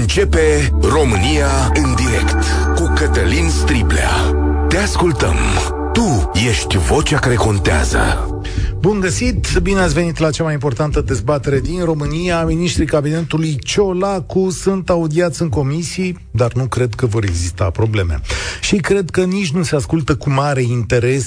Începe România în direct cu Cătălin Striblea. Te ascultăm. Tu ești vocea care contează. Bun găsit, bine ați venit la cea mai importantă dezbatere din România. Ministrii cabinetului Ciolacu sunt audiați în comisii, dar nu cred că vor exista probleme. Și cred că nici nu se ascultă cu mare interes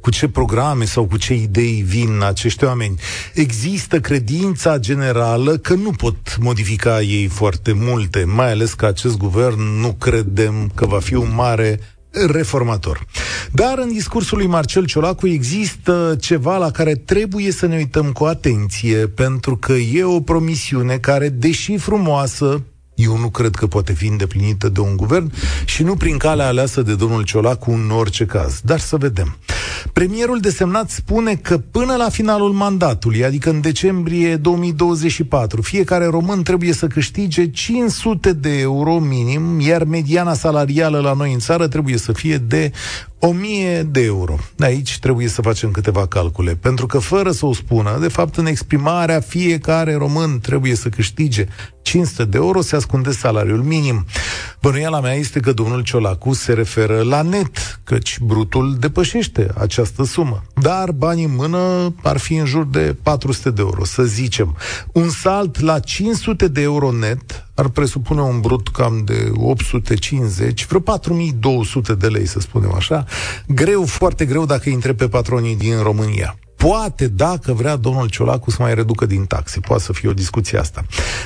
cu ce programe sau cu ce idei vin acești oameni. Există credința generală că nu pot modifica ei foarte multe, mai ales că acest guvern nu credem că va fi un mare reformator. Dar în discursul lui Marcel Ciolacu există ceva la care trebuie să ne uităm cu atenție, pentru că e o promisiune care, deși frumoasă, eu nu cred că poate fi îndeplinită de un guvern și nu prin calea aleasă de domnul Ciolacu în orice caz. Dar să vedem. Premierul desemnat spune că până la finalul mandatului, adică în decembrie 2024, fiecare român trebuie să câștige 500 de euro minim, iar mediana salarială la noi în țară trebuie să fie de 1000 de euro. Aici trebuie să facem câteva calcule, pentru că fără să o spună, de fapt în exprimarea fiecare român trebuie să câștige 500 de euro, se ascunde salariul minim. Bănuiala mea este că domnul Ciolacu se referă la net, căci brutul depășește această sumă. Dar banii în mână ar fi în jur de 400 de euro, să zicem. Un salt la 500 de euro net ar presupune un brut cam de 850, vreo 4200 de lei, să spunem așa. Greu, foarte greu dacă îi întreb pe patronii din România. Poate, dacă vrea domnul Ciolacu să mai reducă din taxe, poate să fie o discuție asta.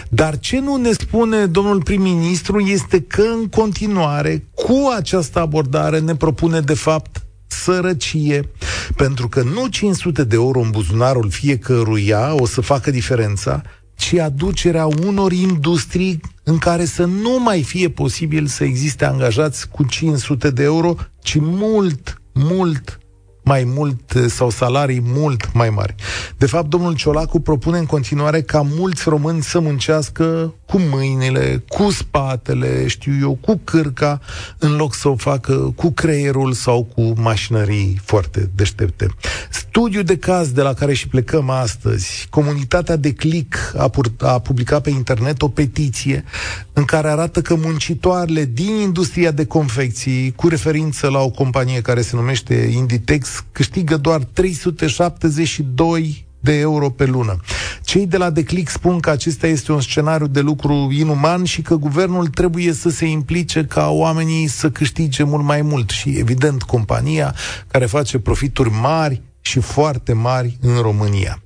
Dar ce nu ne spune domnul prim-ministru este că în continuare, cu această abordare, ne propune de fapt sărăcie, pentru că nu 500 de euro în buzunarul fiecăruia o să facă diferența, ci aducerea unor industrii în care să nu mai fie posibil să existe angajați cu 500 de euro, ci mult, mult mai mult sau salarii mult mai mari. De fapt, domnul Ciolacu propune în continuare ca mulți români să muncească cu mâinile, cu spatele, știu eu, cu cârca, în loc să o facă cu creierul sau cu mașinării foarte deștepte. Studiul de caz de la care și plecăm astăzi, comunitatea de click a, pur- a publicat pe internet o petiție în care arată că muncitoarele din industria de confecții, cu referință la o companie care se numește Inditex, câștigă doar 372 de euro pe lună. Cei de la Declic spun că acesta este un scenariu de lucru inuman și că guvernul trebuie să se implice ca oamenii să câștige mult mai mult și, evident, compania care face profituri mari și foarte mari în România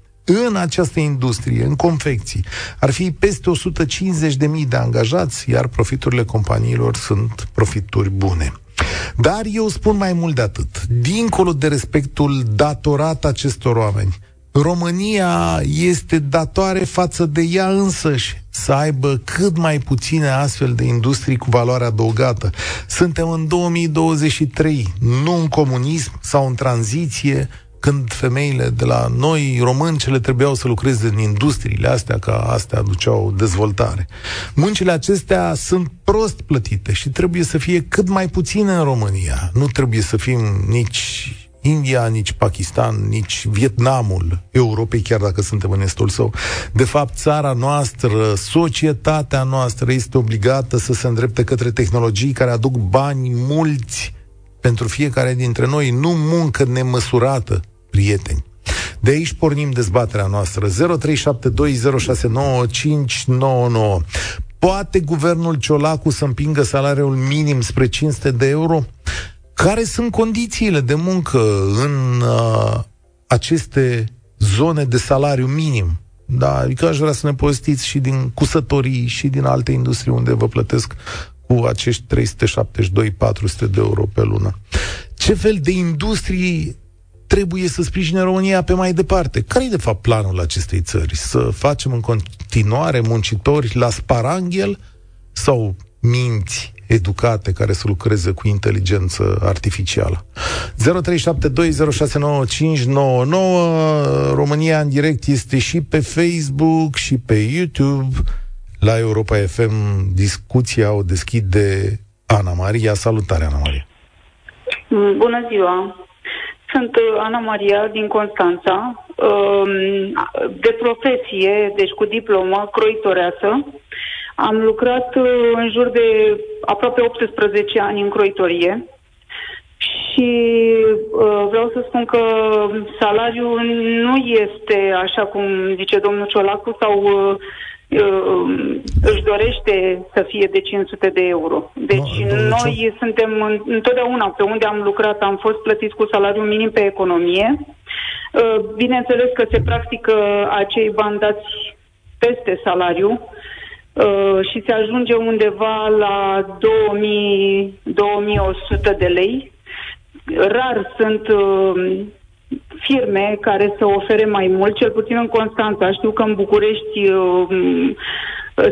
în această industrie, în confecții, ar fi peste 150.000 de angajați, iar profiturile companiilor sunt profituri bune. Dar eu spun mai mult de atât. Dincolo de respectul datorat acestor oameni, România este datoare față de ea însăși să aibă cât mai puține astfel de industrii cu valoare adăugată. Suntem în 2023, nu în comunism sau în tranziție, când femeile de la noi, români, cele trebuiau să lucreze în industriile astea, ca astea aduceau dezvoltare. Muncile acestea sunt prost plătite și trebuie să fie cât mai puține în România. Nu trebuie să fim nici India, nici Pakistan, nici Vietnamul Europei, chiar dacă suntem în estul său. De fapt, țara noastră, societatea noastră este obligată să se îndrepte către tehnologii care aduc bani mulți pentru fiecare dintre noi, nu muncă nemăsurată, prieteni. De aici pornim dezbaterea noastră. 0372069599. Poate guvernul Ciolacu să împingă salariul minim spre 500 de euro? Care sunt condițiile de muncă în uh, aceste zone de salariu minim? Da, adică aș vrea să ne povestiți și din cusătorii și din alte industrii unde vă plătesc cu acești 372-400 de euro pe lună. Ce fel de industrii trebuie să sprijine România pe mai departe? Care e de fapt planul acestei țări? Să facem în continuare muncitori la sparanghel sau minți educate care să lucreze cu inteligență artificială. 0372069599 România în direct este și pe Facebook și pe YouTube. La Europa FM discuția o deschide Ana Maria. Salutare, Ana Maria! Bună ziua! Sunt uh, Ana Maria din Constanța, um, de profesie, deci cu diplomă, croitoreață. Am lucrat uh, în jur de aproape 18 ani în croitorie și uh, vreau să spun că salariul nu este așa cum zice domnul Ciolacu sau uh, uh, își dorește să fie de 500 de euro. Deci no, noi suntem întotdeauna pe unde am lucrat, am fost plătiți cu salariul minim pe economie. Uh, bineînțeles că se practică acei bani dați peste salariu uh, și se ajunge undeva la 2000, 2100 de lei. Rar sunt uh, firme care să ofere mai mult, cel puțin în Constanța. Știu că în București uh,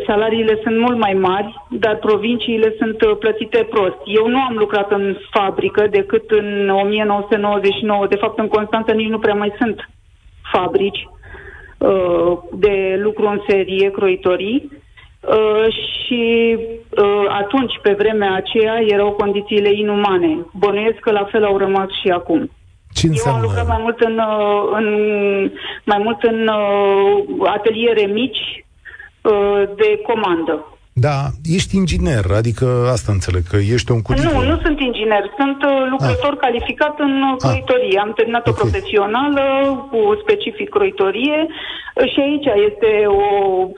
salariile sunt mult mai mari, dar provinciile sunt uh, plătite prost. Eu nu am lucrat în fabrică decât în 1999. De fapt, în Constanța nici nu prea mai sunt fabrici uh, de lucru în serie, croitorii. Uh, și uh, atunci, pe vremea aceea, erau condițiile inumane. Bănuiesc că la fel au rămas și acum. Ce Eu am lucrat mai mult în, uh, în, mai mult în uh, ateliere mici uh, de comandă. Da, ești inginer, adică asta înțeleg, că ești un cudică. Nu, nu sunt inginer, sunt uh, lucrător ah. calificat în ah. croitorie. Am terminat okay. o profesională cu specific croitorie și aici este o uh,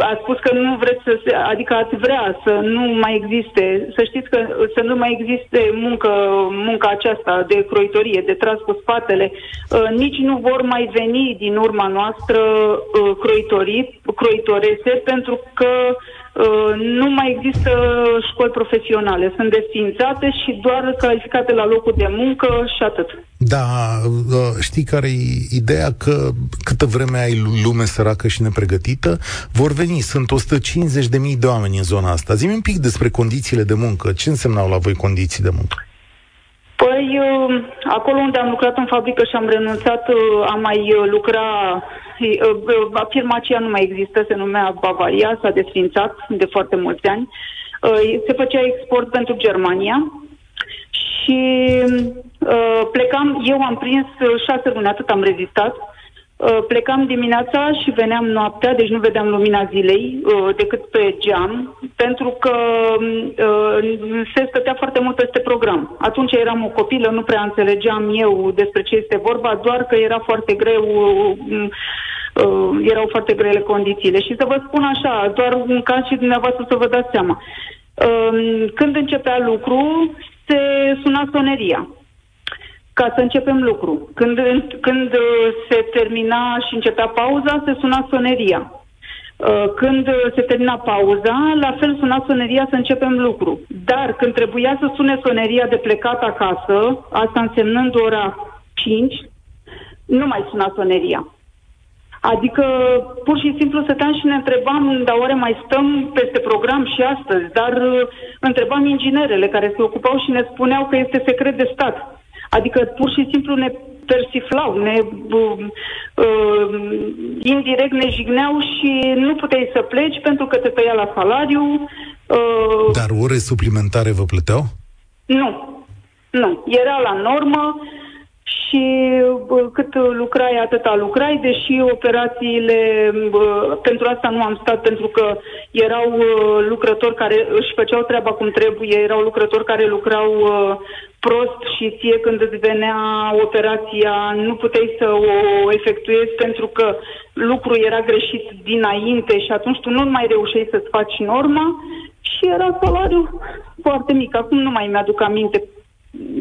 a spus că nu vreți să, se, adică ați vrea să nu mai existe, să știți că să nu mai existe muncă, munca aceasta de croitorie, de tras cu spatele, uh, nici nu vor mai veni din urma noastră uh, croitorii, croitorese, pentru că uh, nu mai există școli profesionale, sunt desfințate și doar calificate la locul de muncă și atât. Da, uh, știi care e ideea? Că câtă vreme ai lume săracă și nepregătită, vor veni. Sunt 150.000 de oameni în zona asta. Zi-mi un pic despre condițiile de muncă. Ce însemnau la voi condiții de muncă? Păi, uh, acolo unde am lucrat în fabrică și am renunțat, uh, am mai lucra... Firma aceea nu mai există, se numea Bavaria, s-a desfințat de foarte mulți ani. Se făcea export pentru Germania și uh, plecam, eu am prins uh, șase luni, atât am rezistat, uh, plecam dimineața și veneam noaptea, deci nu vedeam lumina zilei uh, decât pe geam, pentru că uh, se stătea foarte mult peste program. Atunci eram o copilă, nu prea înțelegeam eu despre ce este vorba, doar că era foarte greu, uh, uh, erau foarte grele condițiile. Și să vă spun așa, doar un caz și dumneavoastră să vă dați seama. Uh, când începea lucru, se suna soneria ca să începem lucru. Când, când uh, se termina și începea pauza, se suna soneria. Uh, când se termina pauza, la fel suna soneria să începem lucru. Dar când trebuia să sune soneria de plecat acasă, asta însemnând ora 5, nu mai suna soneria. Adică, pur și simplu stăteam și ne întrebam, dar oare mai stăm peste program și astăzi? Dar uh, întrebam inginerele care se ocupau și ne spuneau că este secret de stat. Adică, pur și simplu ne persiflau, ne uh, uh, indirect ne jigneau și nu puteai să pleci pentru că te tăia la salariu. Uh, Dar ore suplimentare vă plăteau? Nu. Nu. Era la normă. Uh, și cât lucrai, atâta lucrai, deși operațiile, pentru asta nu am stat, pentru că erau lucrători care își făceau treaba cum trebuie, erau lucrători care lucrau prost și ție când îți venea operația nu puteai să o efectuezi pentru că lucrul era greșit dinainte și atunci tu nu mai reușeai să-ți faci norma și era salariul foarte mic. Acum nu mai mi-aduc aminte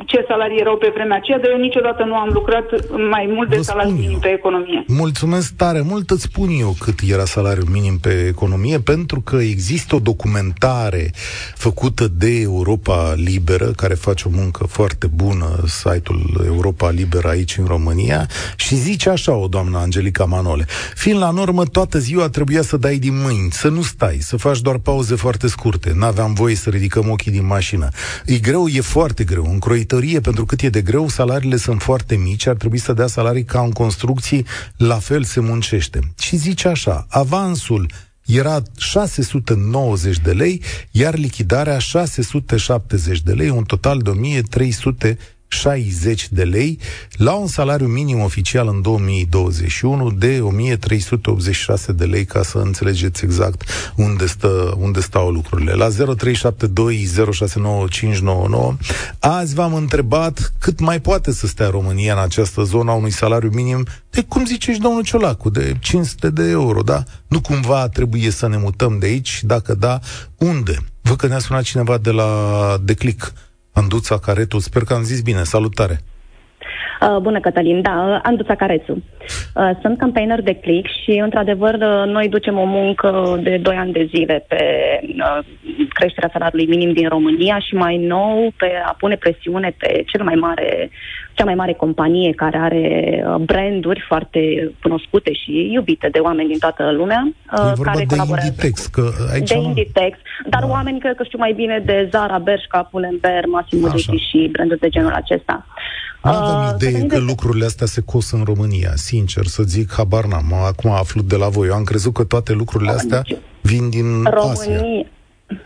ce salarii erau pe vremea aceea, dar eu niciodată nu am lucrat mai mult de salariu minim pe economie. Mulțumesc tare mult, îți spun eu cât era salariul minim pe economie, pentru că există o documentare făcută de Europa Liberă, care face o muncă foarte bună, site-ul Europa Liberă aici în România, și zice așa o doamnă Angelica Manole. Fiind la normă, toată ziua trebuia să dai din mâini, să nu stai, să faci doar pauze foarte scurte. N-aveam voie să ridicăm ochii din mașină. E greu, e foarte greu. În croitorie, pentru cât e de greu, salariile sunt foarte mici, ar trebui să dea salarii ca în construcții, la fel se muncește. Și zice așa, avansul era 690 de lei, iar lichidarea 670 de lei, un total de 1300 60 de lei la un salariu minim oficial în 2021 de 1386 de lei, ca să înțelegeți exact unde, stă, unde stau lucrurile. La 0372069599 azi v-am întrebat cât mai poate să stea România în această zonă a unui salariu minim de, cum zice și domnul Ciolacu, de 500 de euro, da? Nu cumva trebuie să ne mutăm de aici? Dacă da, unde? Văd că ne-a sunat cineva de la Declic. Anduța Caretu, sper că am zis bine, salutare! Uh, bună, Cătălin. Da, uh, Anduța Carețu. Uh, sunt campaigner de click și, într-adevăr, uh, noi ducem o muncă de 2 ani de zile pe uh, creșterea salariului minim din România și mai nou pe a pune presiune pe cel mai mare, cea mai mare companie care are uh, branduri foarte cunoscute și iubite de oameni din toată lumea. Uh, care de Inditex, că aici de Inditex, dar da. oameni cred că știu mai bine de Zara, Bershka, Pull&Bear, Massimo Dutti și branduri de genul acesta. Nu aveam uh, idee că de... lucrurile astea se cos în România, sincer să zic, habar n-am. Acum aflut de la voi. Eu am crezut că toate lucrurile astea vin din România. Asia.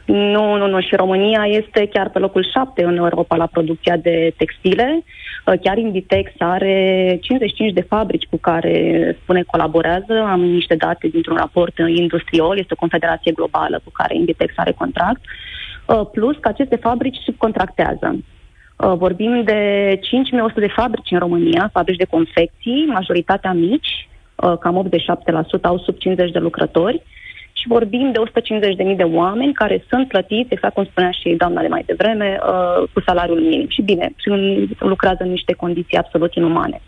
Nu, nu, nu. Și România este chiar pe locul șapte în Europa la producția de textile. Uh, chiar Inditex are 55 de fabrici cu care spune colaborează. Am niște date dintr-un raport industrial. Este o confederație globală cu care Inditex are contract. Uh, plus că aceste fabrici subcontractează. Uh, vorbim de 5100 de fabrici în România, fabrici de confecții, majoritatea mici, uh, cam 87% au sub 50 de lucrători și vorbim de 150.000 de oameni care sunt plătiți, exact cum spunea și doamna de mai devreme, uh, cu salariul minim. Și bine, lucrează în niște condiții absolut inumane.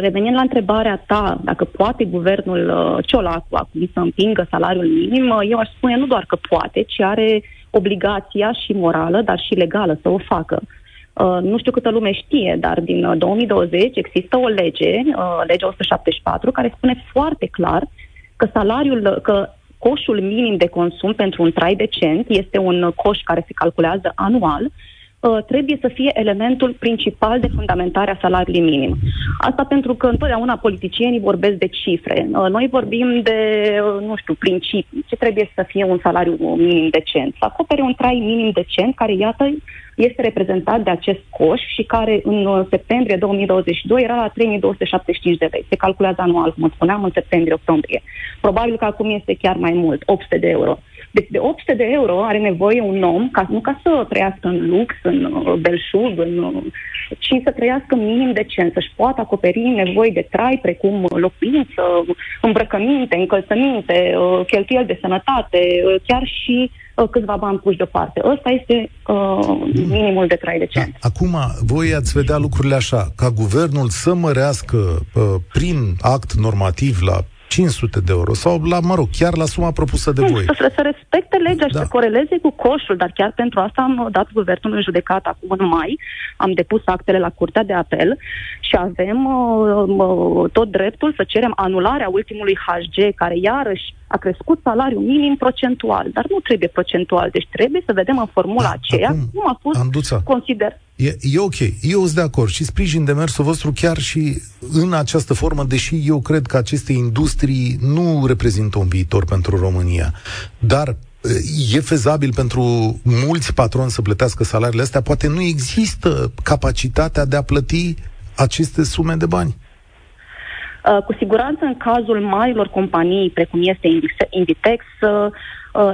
Revenind la întrebarea ta, dacă poate guvernul Ciolacu acum să împingă salariul minim, eu aș spune nu doar că poate, ci are obligația și morală, dar și legală să o facă. Uh, nu știu câtă lume știe, dar din 2020 uh, există o lege, uh, legea 174, care spune foarte clar că salariul, că coșul minim de consum pentru un trai decent este un coș care se calculează anual Uh, trebuie să fie elementul principal de fundamentare a salariului minim. Asta pentru că întotdeauna politicienii vorbesc de cifre. Uh, noi vorbim de, uh, nu știu, principii. Ce trebuie să fie un salariu minim decent? Să acopere un trai minim decent care, iată, este reprezentat de acest coș și care în septembrie 2022 era la 3275 de lei. Se calculează anual, cum spuneam, în septembrie-octombrie. Probabil că acum este chiar mai mult, 800 de euro. Deci de 800 de euro are nevoie un om, ca, nu ca să trăiască în lux, în uh, belșug, în, uh, ci să trăiască minim decent, să-și poată acoperi nevoi de trai, precum locuință, îmbrăcăminte, încălțăminte, uh, cheltuieli de sănătate, chiar și câțiva bani puși deoparte. Ăsta este uh, minimul de trai decent. Da. Acum, voi ați vedea lucrurile așa, ca guvernul să mărească uh, prin act normativ la 500 de euro sau, la, mă rog, chiar la suma propusă de voi. Să, să respecte legea da. și să coreleze cu coșul, dar chiar pentru asta am dat guvernul în judecată acum în mai, am depus actele la Curtea de Apel și avem uh, uh, tot dreptul să cerem anularea ultimului HG, care iarăși a crescut salariul minim procentual, dar nu trebuie procentual, deci trebuie să vedem în formula da, aceea acum, cum a fost Anduța, consider. E, e ok, eu sunt de acord și sprijin demersul vostru chiar și în această formă, deși eu cred că aceste industrii nu reprezintă un viitor pentru România. Dar e fezabil pentru mulți patroni să plătească salariile astea? Poate nu există capacitatea de a plăti aceste sume de bani. Uh, cu siguranță, în cazul marilor companii, precum este Inditex, uh, uh,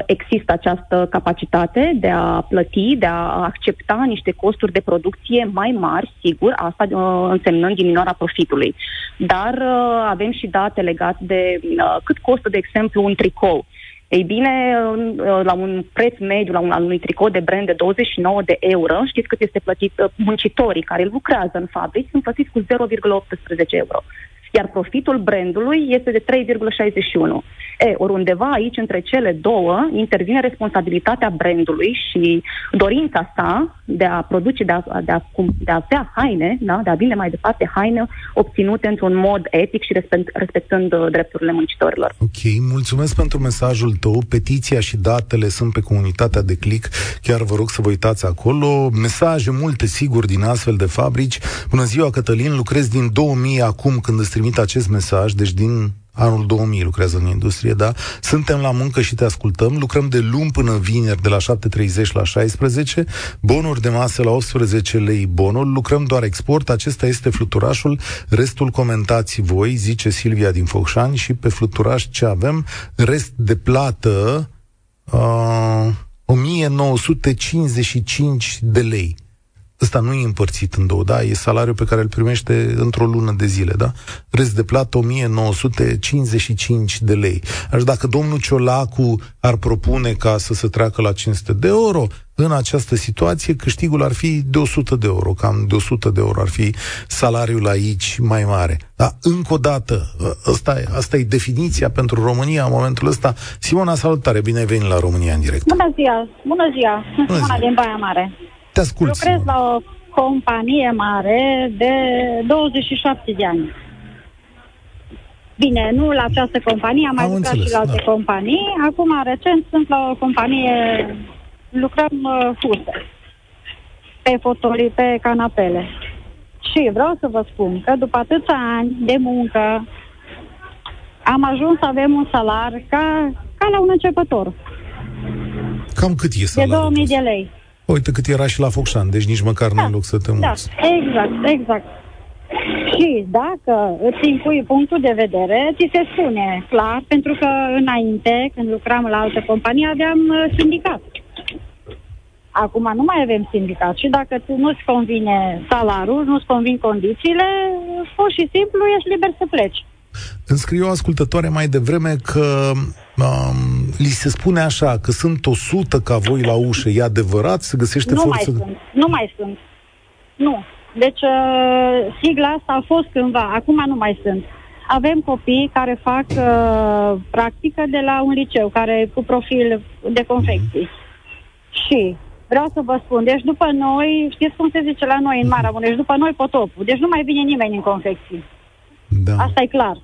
există această capacitate de a plăti, de a accepta niște costuri de producție mai mari, sigur, asta însemnând diminuarea profitului. Dar avem și date legate de cât costă, de exemplu, un tricou. Ei bine, la un preț mediu, la un, al unui tricou de brand de 29 de euro, știți cât este plătit muncitorii care lucrează în fabrici, sunt plătiți cu 0,18 euro iar profitul brandului este de 3,61. E, ori undeva aici, între cele două, intervine responsabilitatea brandului și dorința sa de a produce, de a, de a, de a avea haine, da? de a vinde mai departe haine obținute într-un mod etic și respect, respectând uh, drepturile muncitorilor. Ok, mulțumesc pentru mesajul tău. Petiția și datele sunt pe comunitatea de click. Chiar vă rog să vă uitați acolo. Mesaje multe, sigur, din astfel de fabrici. Bună ziua, Cătălin, lucrez din 2000 acum când îți trimit acest mesaj, deci din anul 2000 lucrează în industrie, da? Suntem la muncă și te ascultăm, lucrăm de luni până vineri de la 7.30 la 16, bonuri de masă la 18 lei bonul, lucrăm doar export, acesta este fluturașul, restul comentați voi, zice Silvia din Focșani și pe fluturaș ce avem, rest de plată uh, 1955 de lei ăsta nu e împărțit în două, da? E salariul pe care îl primește într-o lună de zile, da? Rest de plată 1955 de lei. Aș dacă domnul Ciolacu ar propune ca să se treacă la 500 de euro, în această situație câștigul ar fi de 100 de euro, cam de 100 de euro ar fi salariul aici mai mare. Dar, încă o dată, asta e, asta e definiția pentru România în momentul ăsta. Simona, salutare, bine ai venit la România în direct. Bună ziua, bună ziua, sunt Bună Simona din Baia Mare. Te ascult, Lucrez Simona. la o companie mare de 27 de ani. Bine, nu la această companie, am mai Am lucrat înțeles, și la alte da. companii. Acum, recent, sunt la o companie, lucrăm uh, fuse, pe fotolii, pe canapele. Și vreau să vă spun că după atâția ani de muncă, am ajuns să avem un salar ca, ca la un începător, Cam cât e de salariul? 2000 de lei. Uite cât era și la Focșan, deci nici măcar nu Da, în loc să te Da, muți. exact, exact. Și dacă îți impui punctul de vedere, ți se spune clar, pentru că înainte, când lucram la altă companie, aveam uh, sindicat. Acum nu mai avem sindicat și dacă tu nu-ți convine salariul, nu-ți convin condițiile, pur și simplu ești liber să pleci. Îmi scrie o ascultătoare mai devreme că um, li se spune așa, că sunt 100 ca voi la ușă, e adevărat? Se găsește nu mai forță? sunt, nu mai sunt. Nu. Deci uh, sigla asta a fost cândva, acum nu mai sunt. Avem copii care fac uh, practică de la un liceu, care cu profil de confecții. Și vreau să vă spun, deci după noi, știți cum se zice la noi în Maramureș, deci după noi potopul. Deci nu mai vine nimeni în confecții. Da. Asta e clar.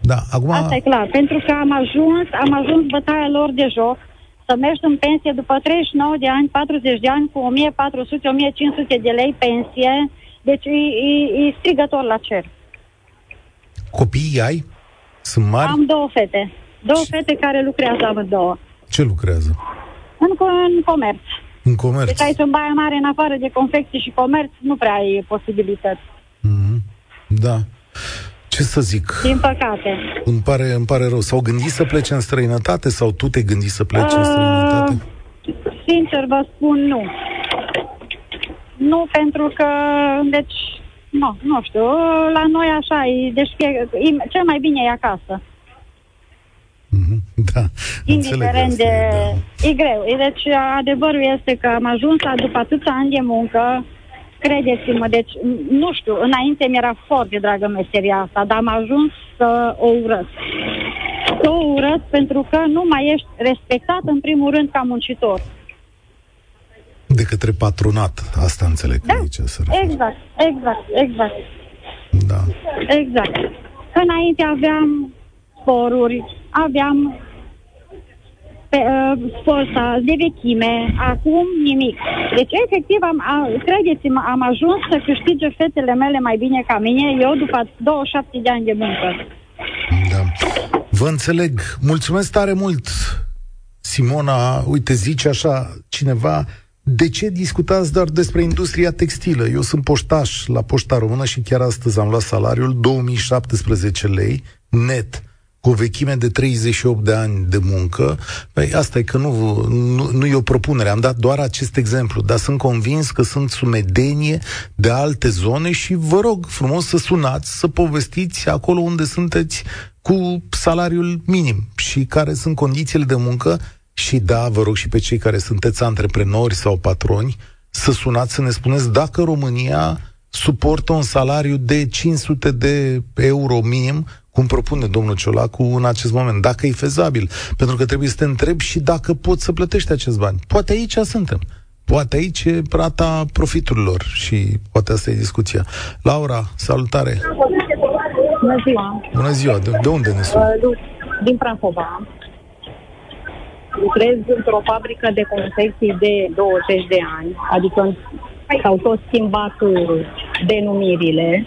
da. Acum, Asta e clar. Pentru că am ajuns, am ajuns bătaia lor de joc să mergi în pensie după 39 de ani, 40 de ani, cu 1400-1500 de lei pensie. Deci e, e, e strigător la cer. copiii ai? Sunt mari? Am două fete. Două fete care lucrează amândouă. Ce lucrează? În, co- în comerț. În comerț? Deci aici în Baia Mare, în afară de confecții și comerț, nu prea ai posibilități. Mhm. Da. Ce să zic? Din păcate. Îmi pare, îmi pare rău. S-au gândit să plece în străinătate sau tu te gândi să pleci în Uh, străinătate? Sincer vă spun nu. Nu pentru că, deci, nu, nu știu, la noi așa e, deci fie, e, cel mai bine e acasă. Mhm. Da. Înțeleg Indiferent asta, de... da. E greu. E, Deci adevărul este că am ajuns la, după atâția ani de muncă, credeți-mă, deci m- nu știu, înainte mi-era foarte dragă meseria asta, dar am ajuns să o urăsc. Să o urăsc pentru că nu mai ești respectat în primul rând ca muncitor. De către patronat, asta înțeleg că Da, aici se referă. exact, exact, exact, Da. exact. Înainte aveam sporuri, aveam pe, uh, forța de vechime, acum nimic. Deci, efectiv, am, a, credeți-mă, am ajuns să câștige fetele mele mai bine ca mine, eu după 27 de ani de muncă. Da. Vă înțeleg. Mulțumesc tare mult, Simona. Uite, zice așa cineva, de ce discutați doar despre industria textilă? Eu sunt poștaș la Poșta Română și chiar astăzi am luat salariul 2017 lei net cu o vechime de 38 de ani de muncă. Păi asta e că nu, nu, nu e o propunere. Am dat doar acest exemplu, dar sunt convins că sunt sumedenie de alte zone și vă rog frumos să sunați, să povestiți acolo unde sunteți cu salariul minim și care sunt condițiile de muncă și da, vă rog și pe cei care sunteți antreprenori sau patroni să sunați să ne spuneți dacă România suportă un salariu de 500 de euro minim, cum propune domnul Ciolacu în acest moment, dacă e fezabil. Pentru că trebuie să te întrebi și dacă poți să plătești acest bani. Poate aici suntem. Poate aici e rata profiturilor și poate asta e discuția. Laura, salutare! Bună ziua! Bună ziua! De, de unde ne suni? Uh, lu- Din Prahova. Lucrez într-o fabrică de confecții de 20 de ani, adică s-au tot schimbat uh, denumirile.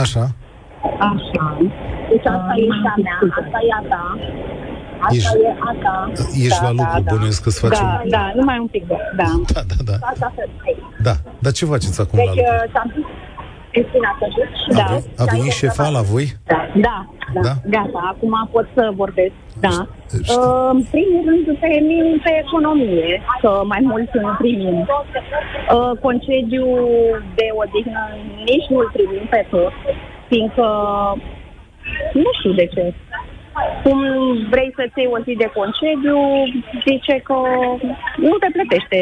Așa? Așa. Deci asta este șa mea, asta e a ta. Asta Ești- e a ta. Ești Da, la da, lucru, da. bănuiesc că să facem... Da, da, numai un pic, da. da. da, da. da. Asta să Da, dar ce faceți acum la Deci, lucru? uh, ți-am spus Cristina să duci. A, ve- a venit șefa la voi? Da, da, da, Da? gata, acum pot să vorbesc, da. Știu. Uh, în primul rând primim pe economie, că mai mult nu primim. Uh, concediu de odihnă nici nu-l primim pe tot, fiindcă nu știu de ce. Cum vrei să-ți iei o zi de concediu, zice că nu te plătește.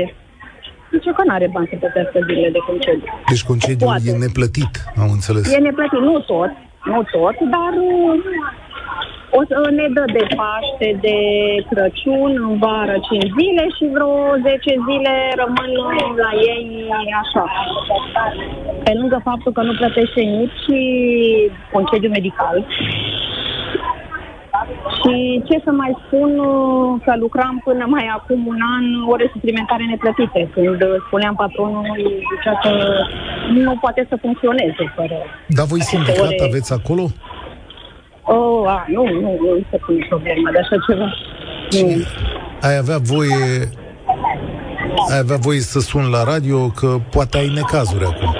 Zice că nu are bani să plătească zilele de concediu. Deci concediul Poate. e neplătit, am înțeles. E neplătit, nu tot, nu tot, dar uh, o să ne dă de Paște, de Crăciun, în vară 5 zile și vreo 10 zile rămân la ei așa. Pe lângă faptul că nu plătește nici concediu medical. Și ce să mai spun, uh, că lucram până mai acum un an ore suplimentare neplătite, când uh, spuneam patronului, zicea că nu poate să funcționeze fără Dar voi sindicat ore- aveți acolo? Oh, a, nu, nu, nu se pune problema de așa ceva. Nu. Ai avea voie ai avea voie să sun la radio că poate ai necazuri acum.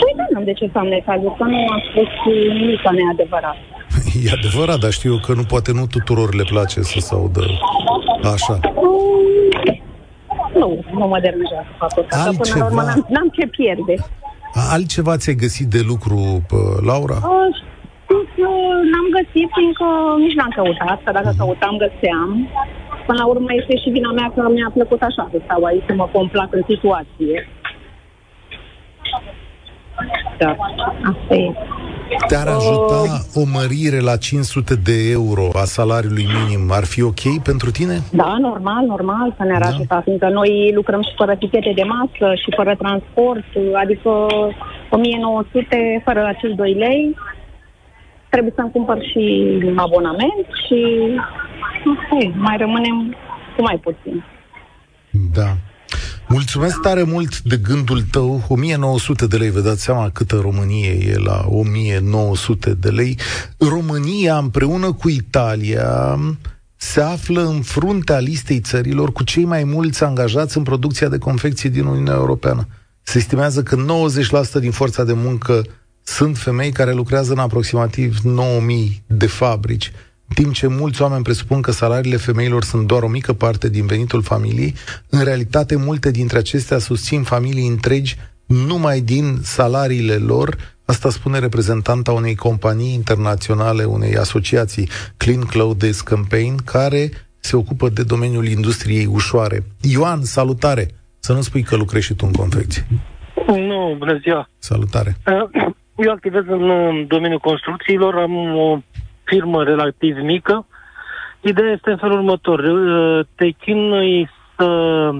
Păi da, n-am de ce să am necazuri, că nu am spus nimic neadevărat. E adevărat, dar știu eu că nu poate nu tuturor le place să se audă așa. Mm, Nu, nu mă deranjează faptul că până Altceva? la urmă n-am, n-am ce pierde. Altceva ți-ai găsit de lucru, pă, Laura? Uh, știu că n-am găsit, fiindcă nici n-am căutat, că dacă căutam, găseam. Până la urmă este și vina mea că mi-a plăcut așa să stau aici, să mă complac în situație. Da, asta e. Te-ar ajuta o mărire la 500 de euro a salariului minim? Ar fi ok pentru tine? Da, normal, normal să ne-ar Da. ajuta, fiindcă noi lucrăm și fără tichete de masă și fără transport, adică 1900 fără acel 2 lei. Trebuie să-mi cumpăr și un abonament și asta e, mai rămânem cu mai puțin. Da. Mulțumesc tare mult de gândul tău. 1900 de lei, vă dați seama câtă Românie e la 1900 de lei. România împreună cu Italia se află în fruntea listei țărilor cu cei mai mulți angajați în producția de confecții din Uniunea Europeană. Se estimează că 90% din forța de muncă sunt femei care lucrează în aproximativ 9000 de fabrici. În timp ce mulți oameni presupun că salariile femeilor sunt doar o mică parte din venitul familiei, în realitate multe dintre acestea susțin familii întregi numai din salariile lor, asta spune reprezentanta unei companii internaționale, unei asociații Clean Clothes Campaign, care se ocupă de domeniul industriei ușoare. Ioan, salutare! Să nu spui că lucrezi și tu în confecție. Nu, bună ziua. Salutare! Eu activez în uh, domeniul construcțiilor, am o firmă relativ mică. Ideea este în felul următor. Uh, Te chinui să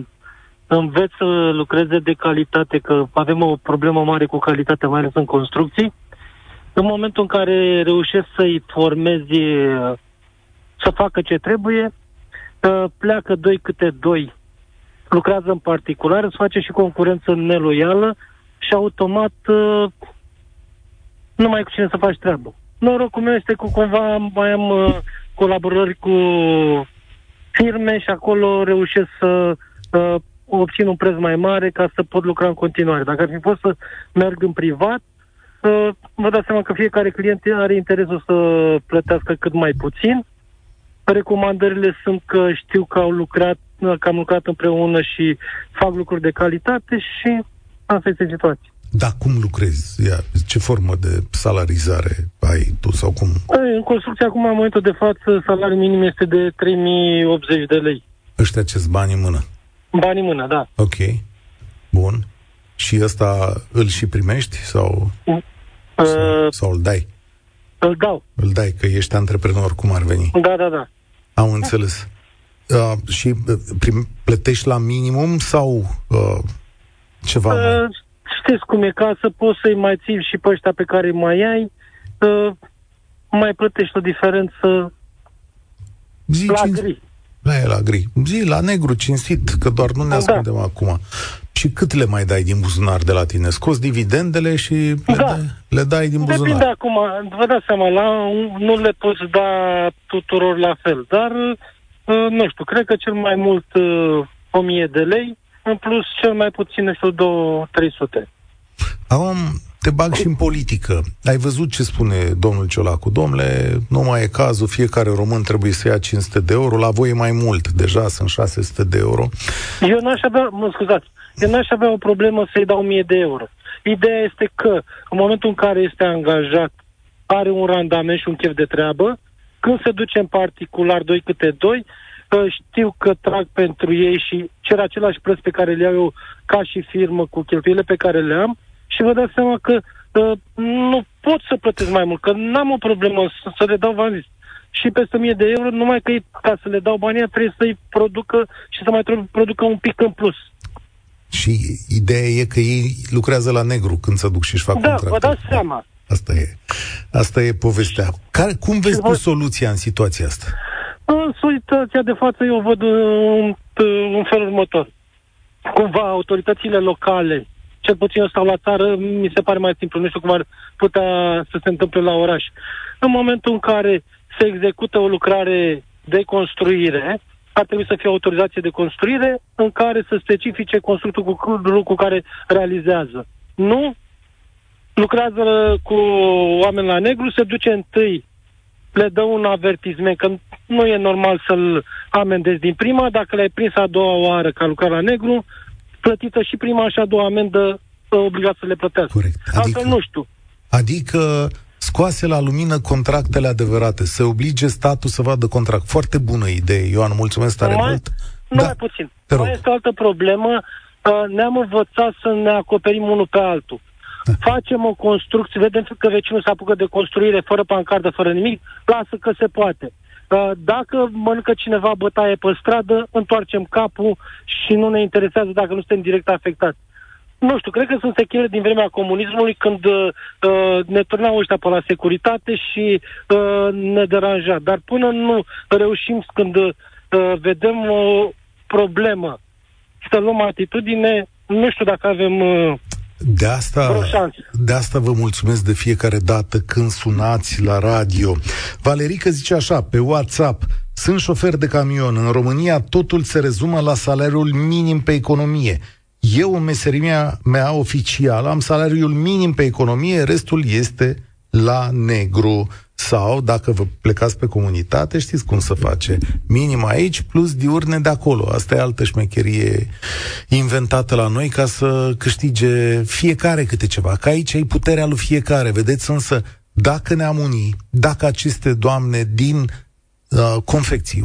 înveți să lucreze de calitate, că avem o problemă mare cu calitatea, mai ales în construcții. În momentul în care reușești să-i formezi uh, să facă ce trebuie, uh, pleacă doi câte doi, lucrează în particular, îți face și concurență neloială și automat uh, nu mai ai cu cine să faci treabă. Norocul meu este că cumva mai am uh, colaborări cu firme și acolo reușesc să uh, obțin un preț mai mare ca să pot lucra în continuare. Dacă ar fi fost să merg în privat, uh, vă dați seama că fiecare client are interesul să plătească cât mai puțin. Recomandările sunt că știu că au lucrat, că am lucrat împreună și fac lucruri de calitate și asta este situația. Da, cum lucrezi? Ia, ce formă de salarizare ai tu sau cum? Ei, În construcție acum, în momentul de față, salariul minim este de 3080 de lei. Ăștia ce bani în mână. Bani în mână, da. Ok. Bun. Și ăsta îl și primești sau, Uh, sau îl dai? îl dau. Îl dai, că ești antreprenor, cum ar veni. Da, da, da. Am înțeles. Uh, și uh, prim, plătești la minimum sau uh, ceva mai? Uh, știți cum e, ca să poți să-i mai ții și pe ăștia pe care îi mai ai, uh, mai plătești o diferență Zi, la cinci- gri. La el, la gri. Zi, la negru, cinstit, că doar nu ne Da. ascundem acum. și cât le mai dai din buzunar de la tine? Scoți dividendele și le, da. dai, le dai din buzunar. Depinde acum, vă dați seama, la, nu le poți da tuturor la fel, dar uh, nu știu, cred că cel mai mult 1000 uh, de lei, în plus cel mai puțin, nu știu, 2-300. Acum, te bag și în politică. Ai văzut ce spune domnul Ciolacu? Domnule, nu mai e cazul, fiecare român trebuie să ia 500 de euro, la voi e mai mult, deja sunt 600 de euro. Eu n-aș avea, mă scuzați, eu n-aș avea o problemă să-i dau 1000 de euro. Ideea este că, în momentul în care este angajat, are un randament și un chef de treabă, când se duce în particular, doi câte doi, știu că trag pentru ei și cer același preț pe care le iau eu ca și firmă cu cheltuielile pe care le am, și vă dați seama că uh, nu pot să plătesc mai mult, că n-am o problemă să, să le dau, v zis, și peste 1000 de euro, numai că ca să le dau banii, trebuie să-i producă și să mai producă un pic în plus. Și ideea e că ei lucrează la negru când se duc și-și fac da, contracte. Da, vă dați seama. Asta e. Asta e povestea. Care, cum vezi tu soluția în situația asta? În situația de față eu văd un, un fel următor. Cumva autoritățile locale cel puțin eu stau la țară, mi se pare mai simplu. Nu știu cum ar putea să se întâmple la oraș. În momentul în care se execută o lucrare de construire, ar trebui să fie autorizație de construire în care să specifice constructul cu cu care realizează. Nu lucrează cu oameni la negru, se duce întâi, le dă un avertisment, că nu e normal să-l amendezi din prima, dacă l-ai prins a doua oară ca lucrat la negru, plătită și prima și a doua amendă obligat să le plătească. Corect. Adică, Altfel nu știu. Adică scoase la lumină contractele adevărate, să oblige statul să vadă contract. Foarte bună idee, Ioan, mulțumesc tare mai, mult. Nu da. mai puțin. Te rog. Mai este o altă problemă. Ne-am învățat să ne acoperim unul pe altul. Da. Facem o construcție, vedem că vecinul se apucă de construire fără pancardă, fără nimic, lasă că se poate. Dacă mănâncă cineva bătaie pe stradă, întoarcem capul și nu ne interesează dacă nu suntem direct afectați. Nu știu, cred că sunt sechele din vremea comunismului când uh, ne turnau ăștia pe la securitate și uh, ne deranja. Dar până nu reușim când uh, vedem o problemă să luăm atitudine, nu știu dacă avem uh, de asta, de asta vă mulțumesc de fiecare dată când sunați la radio. Valerica zice așa, pe WhatsApp, sunt șofer de camion. În România totul se rezumă la salariul minim pe economie. Eu, în meseria mea oficială, am salariul minim pe economie, restul este la negru. Sau, dacă vă plecați pe comunitate, știți cum să face. Minim aici, plus diurne de acolo. Asta e altă șmecherie inventată la noi ca să câștige fiecare câte ceva. Că aici e puterea lui fiecare. Vedeți însă, dacă ne-am unii, dacă aceste doamne din uh, confecții,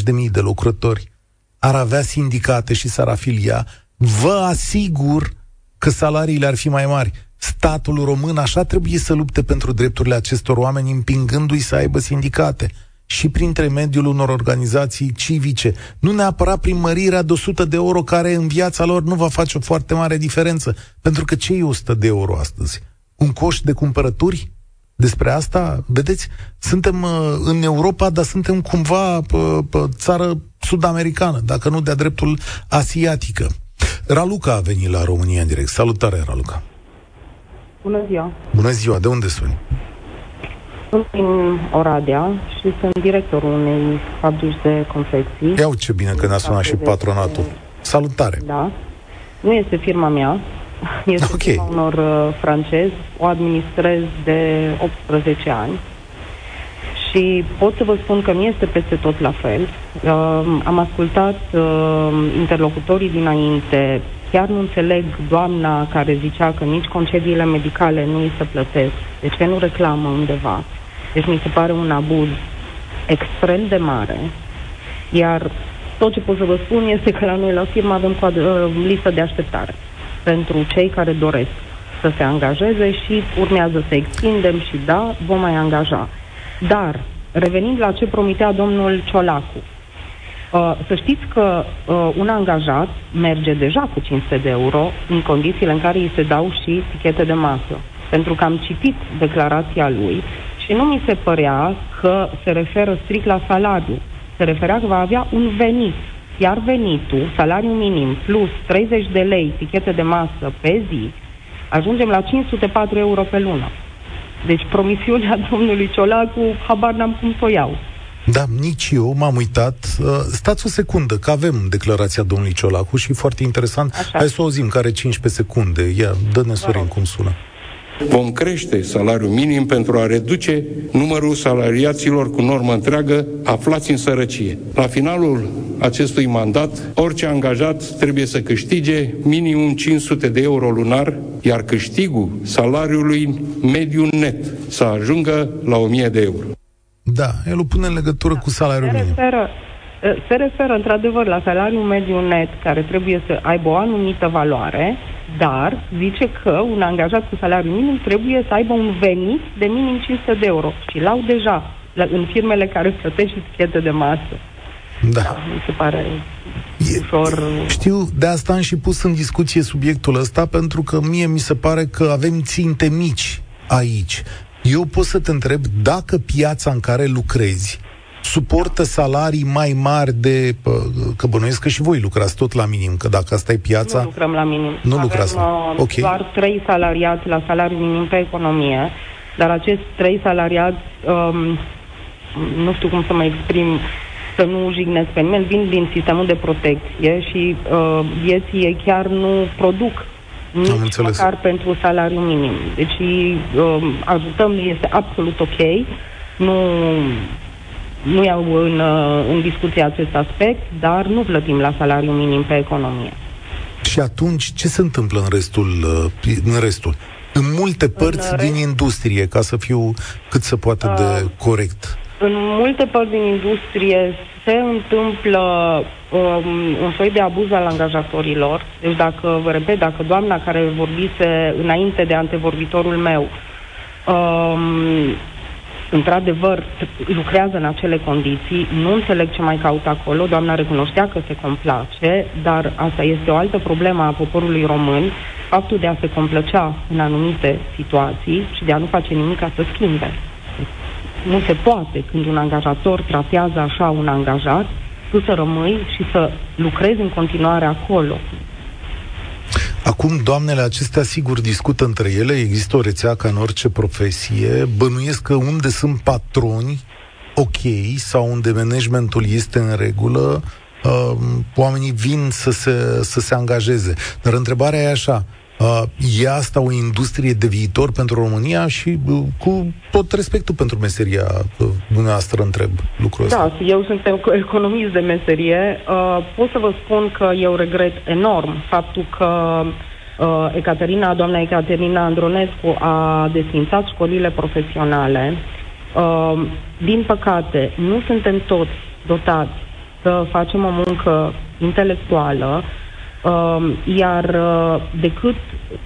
150.000 de lucrători, ar avea sindicate și s-ar afilia, vă asigur că salariile ar fi mai mari statul român așa trebuie să lupte pentru drepturile acestor oameni, împingându-i să aibă sindicate și prin intermediul unor organizații civice. Nu neapărat prin mărirea de 100 de euro, care în viața lor nu va face o foarte mare diferență. Pentru că ce e 100 de euro astăzi? Un coș de cumpărături? Despre asta, vedeți, suntem uh, în Europa, dar suntem cumva pe, pe țară sud-americană, dacă nu de-a dreptul asiatică. Raluca a venit la România în direct. Salutare, Raluca! Bună ziua! Bună ziua! De unde suni? Sunt din Oradea și sunt directorul unei fabrici de confecții. Iau ce bine că ne-a sunat și patronatul. De... Salutare! Da. Nu este firma mea, este okay. firma unor uh, francezi. O administrez de 18 ani. Și pot să vă spun că nu este peste tot la fel. Uh, am ascultat uh, interlocutorii dinainte, Chiar nu înțeleg doamna care zicea că nici concediile medicale nu îi se plătesc. De ce nu reclamă undeva? Deci mi se pare un abuz extrem de mare. Iar tot ce pot să vă spun este că la noi la firmă avem coadă, uh, listă de așteptare pentru cei care doresc să se angajeze și urmează să extindem și da, vom mai angaja. Dar, revenind la ce promitea domnul Ciolacu, Uh, să știți că uh, un angajat merge deja cu 500 de euro în condițiile în care îi se dau și tichete de masă. Pentru că am citit declarația lui și nu mi se părea că se referă strict la salariu. Se referea că va avea un venit iar venitul, salariul minim, plus 30 de lei tichete de masă pe zi, ajungem la 504 euro pe lună. Deci promisiunea domnului Ciolacu, habar n-am cum să o iau. Da, nici eu m-am uitat. Uh, stați o secundă, că avem declarația domnului Ciolacu și foarte interesant. Așa. Hai să o auzim, care 15 secunde. Ia, dă-ne Sorin cum sună. Vom crește salariul minim pentru a reduce numărul salariaților cu normă întreagă aflați în sărăcie. La finalul acestui mandat, orice angajat trebuie să câștige minimum 500 de euro lunar, iar câștigul salariului mediu net să ajungă la 1000 de euro. Da, el o pune în legătură da. cu salariul minim. Referă, se referă într-adevăr la salariul mediu net, care trebuie să aibă o anumită valoare, dar zice că un angajat cu salariu minim trebuie să aibă un venit de minim 500 de euro. Și l-au deja la, în firmele care plătesc și tichete de masă. Da. da. Mi se pare e, ușor... Știu, de asta am și pus în discuție subiectul ăsta, pentru că mie mi se pare că avem ținte mici aici. Eu pot să te întreb dacă piața în care lucrezi suportă salarii mai mari de... Că bănuiesc că și voi lucrați tot la minim, că dacă asta e piața... Nu lucrăm la minim. Nu Avem, lucrați uh, okay. doar trei salariați la salariu minim pe economie, dar acești trei salariați, um, nu știu cum să mă exprim, să nu jignesc pe nimeni, vin din sistemul de protecție și uh, vieții ei chiar nu produc nici Am înțeles. măcar pentru salariu minim. Deci uh, ajutăm, este absolut ok. Nu nu iau în, uh, în discuție acest aspect, dar nu plătim la salariu minim pe economie. Și atunci ce se întâmplă în restul? Uh, în restul? În multe părți în din rest... industrie, ca să fiu cât se poate uh, de corect. În multe părți din industrie se întâmplă um, un soi de abuz al angajatorilor. Deci dacă, vă repet, dacă doamna care vorbise înainte de antevorbitorul meu um, într-adevăr, lucrează în acele condiții, nu înțeleg ce mai caută acolo, doamna recunoștea că se complace, dar asta este o altă problemă a poporului român, faptul de a se complăcea în anumite situații și de a nu face nimic ca să schimbe. Nu se poate când un angajator tratează așa un angajat, tu să rămâi și să lucrezi în continuare acolo. Acum, doamnele acestea sigur discută între ele, există o rețea ca în orice profesie, bănuiesc că unde sunt patroni ok sau unde managementul este în regulă, uh, oamenii vin să se, să se angajeze. Dar întrebarea e așa, Uh, e asta o industrie de viitor pentru România și uh, cu tot respectul pentru meseria uh, dumneavoastră întreb lucrul ăsta. Da, eu sunt economist de meserie. Uh, pot să vă spun că eu regret enorm faptul că uh, Ecaterina, doamna Ecaterina Andronescu a desfințat școlile profesionale. Uh, din păcate, nu suntem toți dotați să facem o muncă intelectuală Uh, iar uh, decât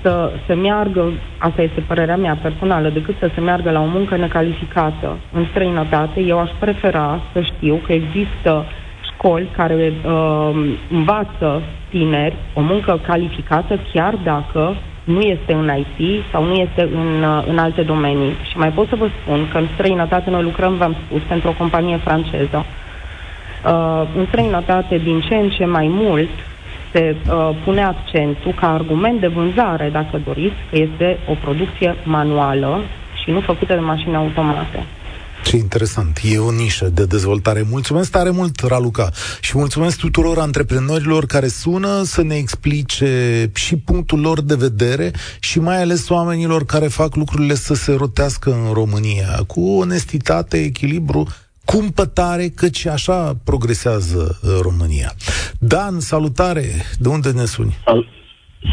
să se meargă, asta este părerea mea personală, decât să se meargă la o muncă necalificată în străinătate, eu aș prefera să știu că există școli care uh, învață tineri o muncă calificată chiar dacă nu este în IT sau nu este în, uh, în alte domenii. Și mai pot să vă spun că în străinătate noi lucrăm, v-am spus, pentru o companie franceză. Uh, în străinătate, din ce în ce mai mult, se uh, pune accentul ca argument de vânzare, dacă doriți, că este o producție manuală și nu făcută de mașini automate. Ce interesant. E o nișă de dezvoltare. Mulțumesc tare mult, Raluca. Și mulțumesc tuturor antreprenorilor care sună să ne explice și punctul lor de vedere și mai ales oamenilor care fac lucrurile să se rotească în România. Cu onestitate, echilibru cumpătare, căci așa progresează uh, România. Dan, salutare! De unde ne suni? Sal-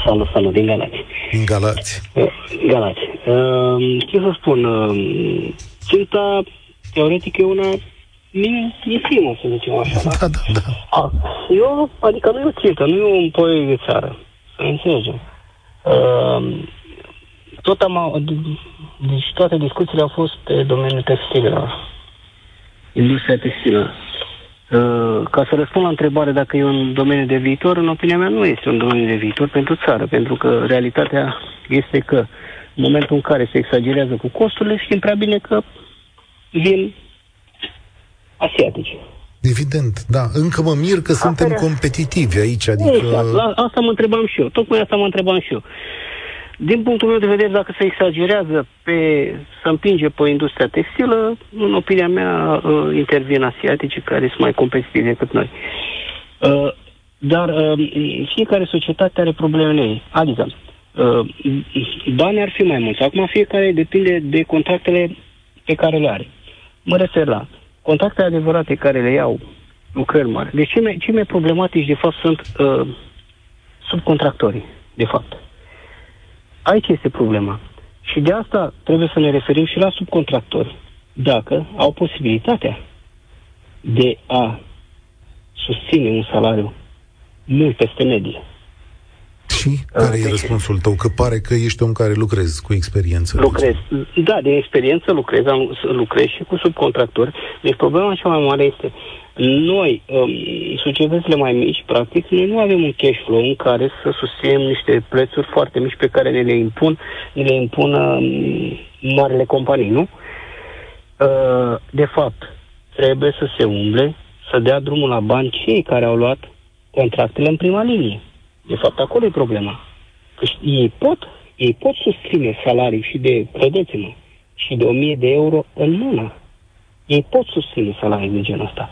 salut, salut, din Galați. Din Galați. Uh, Galați. Uh, ce să spun, uh, ținta teoretic e una minimă, să zicem așa. Da, da, da. A, eu, adică nu e o țintă, nu e un proiect de țară, să înțelegem. Uh, tot am, deci toate discuțiile au fost pe domeniul textilelor industria textilă. Uh, ca să răspund la întrebare dacă e un domeniu de viitor, în opinia mea nu este un domeniu de viitor pentru țară, pentru că realitatea este că în momentul în care se exagerează cu costurile, știm prea bine că vin asiatici. Evident, da. Încă mă mir că suntem Aferea... competitivi aici. Adică... Exact, la asta mă întrebam și eu. Tocmai asta mă întrebam și eu. Din punctul meu de vedere, dacă se exagerează pe, să împinge pe industria textilă, în opinia mea, uh, intervin asiatici care sunt mai competitivi decât noi. Uh, dar uh, fiecare societate are problemele ei. Adică, banii ar fi mai mulți. Acum fiecare depinde de contractele pe care le are. Mă refer la contractele adevărate care le iau lucrări mari. Deci cei mai, cei mai problematici, de fapt, sunt uh, subcontractorii, de fapt. Aici este problema. Și de asta trebuie să ne referim și la subcontractori. Dacă au posibilitatea de a susține un salariu mult peste medie. Și care uh, e răspunsul tău? Că pare că ești om care lucrezi cu experiență. Lucrez. Da, de experiență lucrez, am, lucrez și cu subcontractori. Deci problema cea mai mare este noi, um, societățile mai mici, practic, noi nu avem un cash flow în care să susținem niște prețuri foarte mici pe care ne le impun, ne le impun um, marile companii, nu? Uh, de fapt, trebuie să se umble, să dea drumul la bani cei care au luat contractele în prima linie. De fapt, acolo e problema. Că ei pot, ei pot susține salarii și de, credeți-mă, și de 1000 de euro în lună. Ei pot susține salarii de genul ăsta.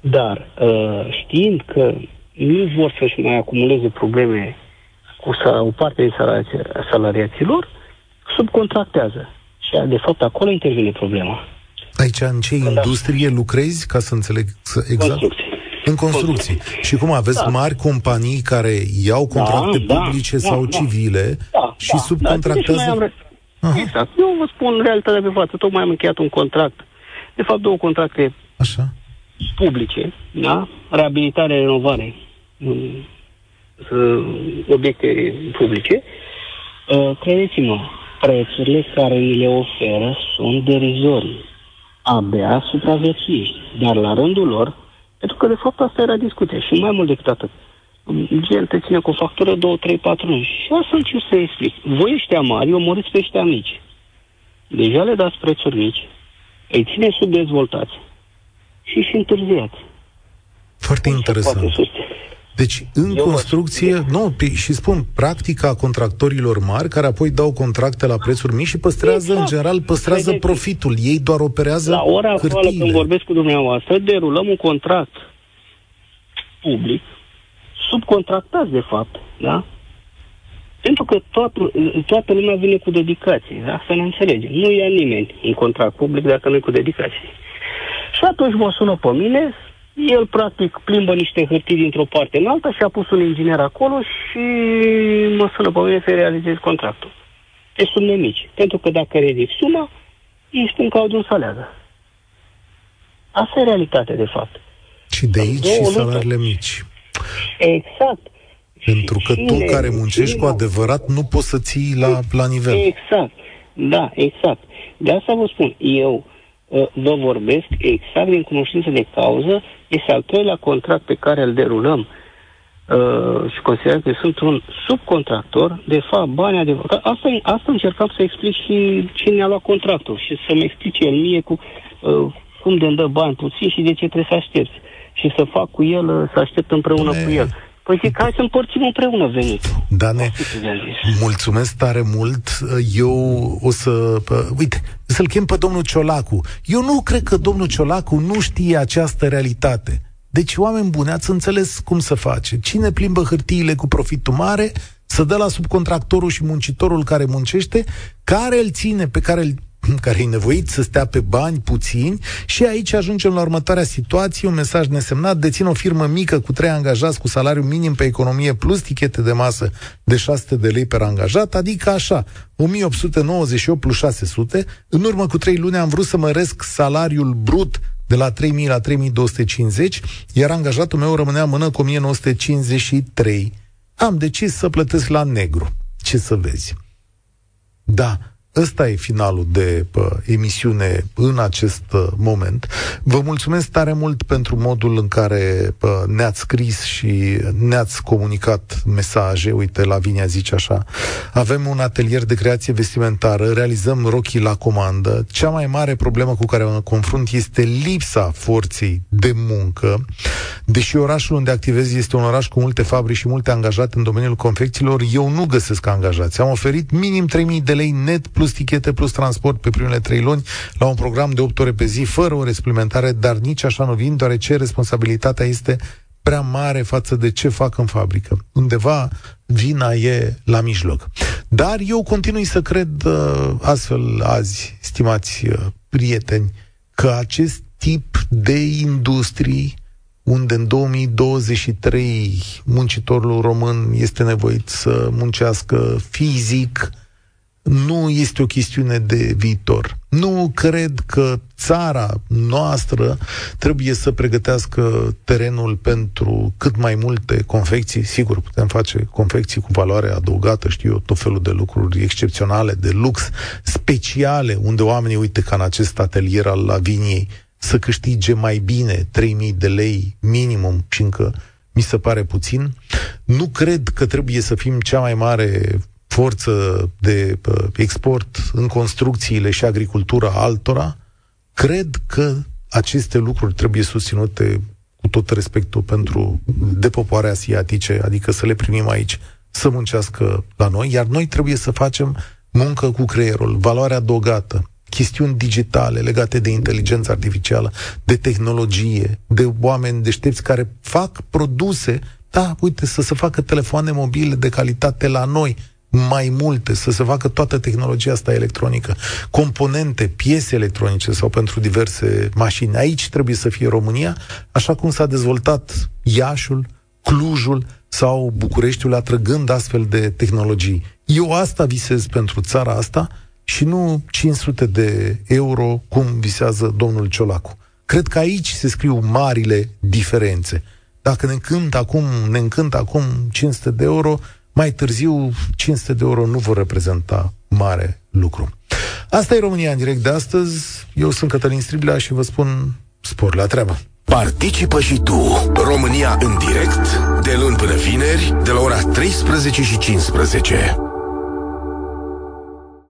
Dar uh, știind că nu vor să-și mai acumuleze probleme cu o parte din salariaților, subcontractează. Și de fapt acolo intervine problema. Aici în ce da. industrie lucrezi, ca să înțeleg exact? Construcții. În construcții. construcții. Și cum aveți da. mari companii care iau da, contracte da, publice da, sau da, civile da, și da, subcontractează? Da, am... Exact. Eu vă spun realitatea pe față. Tocmai am încheiat un contract. De fapt, două contracte Așa publice, da? reabilitare, renovare, obiecte publice, uh, credeți-mă, prețurile care ni le oferă sunt derizorii. Abia supraviețuiești. Dar la rândul lor, pentru că de fapt asta era discuția și mai mult decât atât. Gen te ține cu o factură 2, 3, 4 luni. Și asta încerc să explic. Voi ăștia mari, omoriți pe ăștia mici. Deja le dați prețuri mici, îi ține subdezvoltați și și întârziați. Foarte nu interesant. Deci, în Eu construcție, vă... nu, și spun, practica contractorilor mari, care apoi dau contracte la prețuri mici și păstrează, exact. în general, păstrează Vedeți, profitul. Ei doar operează La ora hârtiile. actuală, când vorbesc cu dumneavoastră, derulăm un contract public, subcontractați, de fapt, da? Pentru că toată, toată lumea vine cu dedicații, da? Să ne înțelegem. Nu ia nimeni un contract public dacă nu e cu dedicații. Și atunci mă sună pe mine, el practic plimbă niște hârtii dintr-o parte în alta și a pus un inginer acolo și mă sună pe mine să realizez contractul. Deci sunt nemici. Pentru că dacă ridic suma, îi spun că au dus salează. Asta e realitatea, de fapt. Și de aici și salariile mici. Exact. Pentru că cine, tu care muncești cu adevărat nu poți să ții la, la nivel. Exact. Da, exact. De asta vă spun, eu Uh, vă vorbesc exact din cunoștință de cauză. Este al treilea contract pe care îl derulăm uh, și consider că sunt un subcontractor. De fapt, banii adevărat. Asta, asta încercam să explic și cine a luat contractul și să-mi explice el mie cu uh, cum de îmi dă bani puțin și de ce trebuie să aștepți. Și să fac cu el, uh, să aștept împreună ne... cu el. Păi zic, hai să împărțim împreună venitul. Dane, mulțumesc tare mult. Eu o să... Uite, să-l chem pe domnul Ciolacu. Eu nu cred că domnul Ciolacu nu știe această realitate. Deci, oameni buni, ați înțeles cum să face. Cine plimbă hârtiile cu profitul mare, să dă la subcontractorul și muncitorul care muncește, care îl ține, pe care îl care e nevoit să stea pe bani puțini și aici ajungem la următoarea situație, un mesaj nesemnat, dețin o firmă mică cu trei angajați cu salariu minim pe economie plus tichete de masă de 600 de lei per angajat, adică așa, 1898 plus 600. În urmă cu trei luni am vrut să măresc salariul brut de la 3000 la 3250, iar angajatul meu rămânea mână cu 1953. Am decis să plătesc la negru. Ce să vezi? Da, Ăsta e finalul de pă, emisiune în acest uh, moment. Vă mulțumesc tare mult pentru modul în care pă, ne-ați scris și ne-ați comunicat mesaje. Uite, Lavinia zice așa. Avem un atelier de creație vestimentară, realizăm rochii la comandă. Cea mai mare problemă cu care mă confrunt este lipsa forței de muncă. Deși orașul unde activez este un oraș cu multe fabrici și multe angajate în domeniul confecțiilor, eu nu găsesc angajați. Am oferit minim 3000 de lei net plus tichete, plus transport pe primele trei luni, la un program de 8 ore pe zi, fără ore suplimentare, dar nici așa nu vin, deoarece responsabilitatea este prea mare față de ce fac în fabrică. Undeva vina e la mijloc. Dar eu continui să cred uh, astfel azi, stimați uh, prieteni, că acest tip de industrii unde în 2023 muncitorul român este nevoit să muncească fizic, nu este o chestiune de viitor. Nu cred că țara noastră trebuie să pregătească terenul pentru cât mai multe confecții. Sigur, putem face confecții cu valoare adăugată, știu eu, tot felul de lucruri excepționale, de lux, speciale, unde oamenii, uite, ca în acest atelier al Laviniei, să câștige mai bine 3000 de lei minimum și încă mi se pare puțin. Nu cred că trebuie să fim cea mai mare forță de uh, export în construcțiile și agricultura altora, cred că aceste lucruri trebuie susținute cu tot respectul pentru depopoare asiatice, adică să le primim aici, să muncească la noi, iar noi trebuie să facem muncă cu creierul, valoare adăugată, chestiuni digitale legate de inteligență artificială, de tehnologie, de oameni deștepți care fac produse, da, uite, să se facă telefoane mobile de calitate la noi, mai multe, să se facă toată tehnologia asta electronică, componente, piese electronice sau pentru diverse mașini. Aici trebuie să fie România, așa cum s-a dezvoltat Iașul, Clujul sau Bucureștiul, atrăgând astfel de tehnologii. Eu asta visez pentru țara asta și nu 500 de euro, cum visează domnul Ciolacu. Cred că aici se scriu marile diferențe. Dacă ne încânt acum, ne încânt acum 500 de euro, mai târziu 500 de euro nu vor reprezenta mare lucru. Asta e România în direct de astăzi. Eu sunt Cătălin Striblea și vă spun spor la treabă. Participă și tu, România în direct, de luni până vineri, de la ora 13 și 15.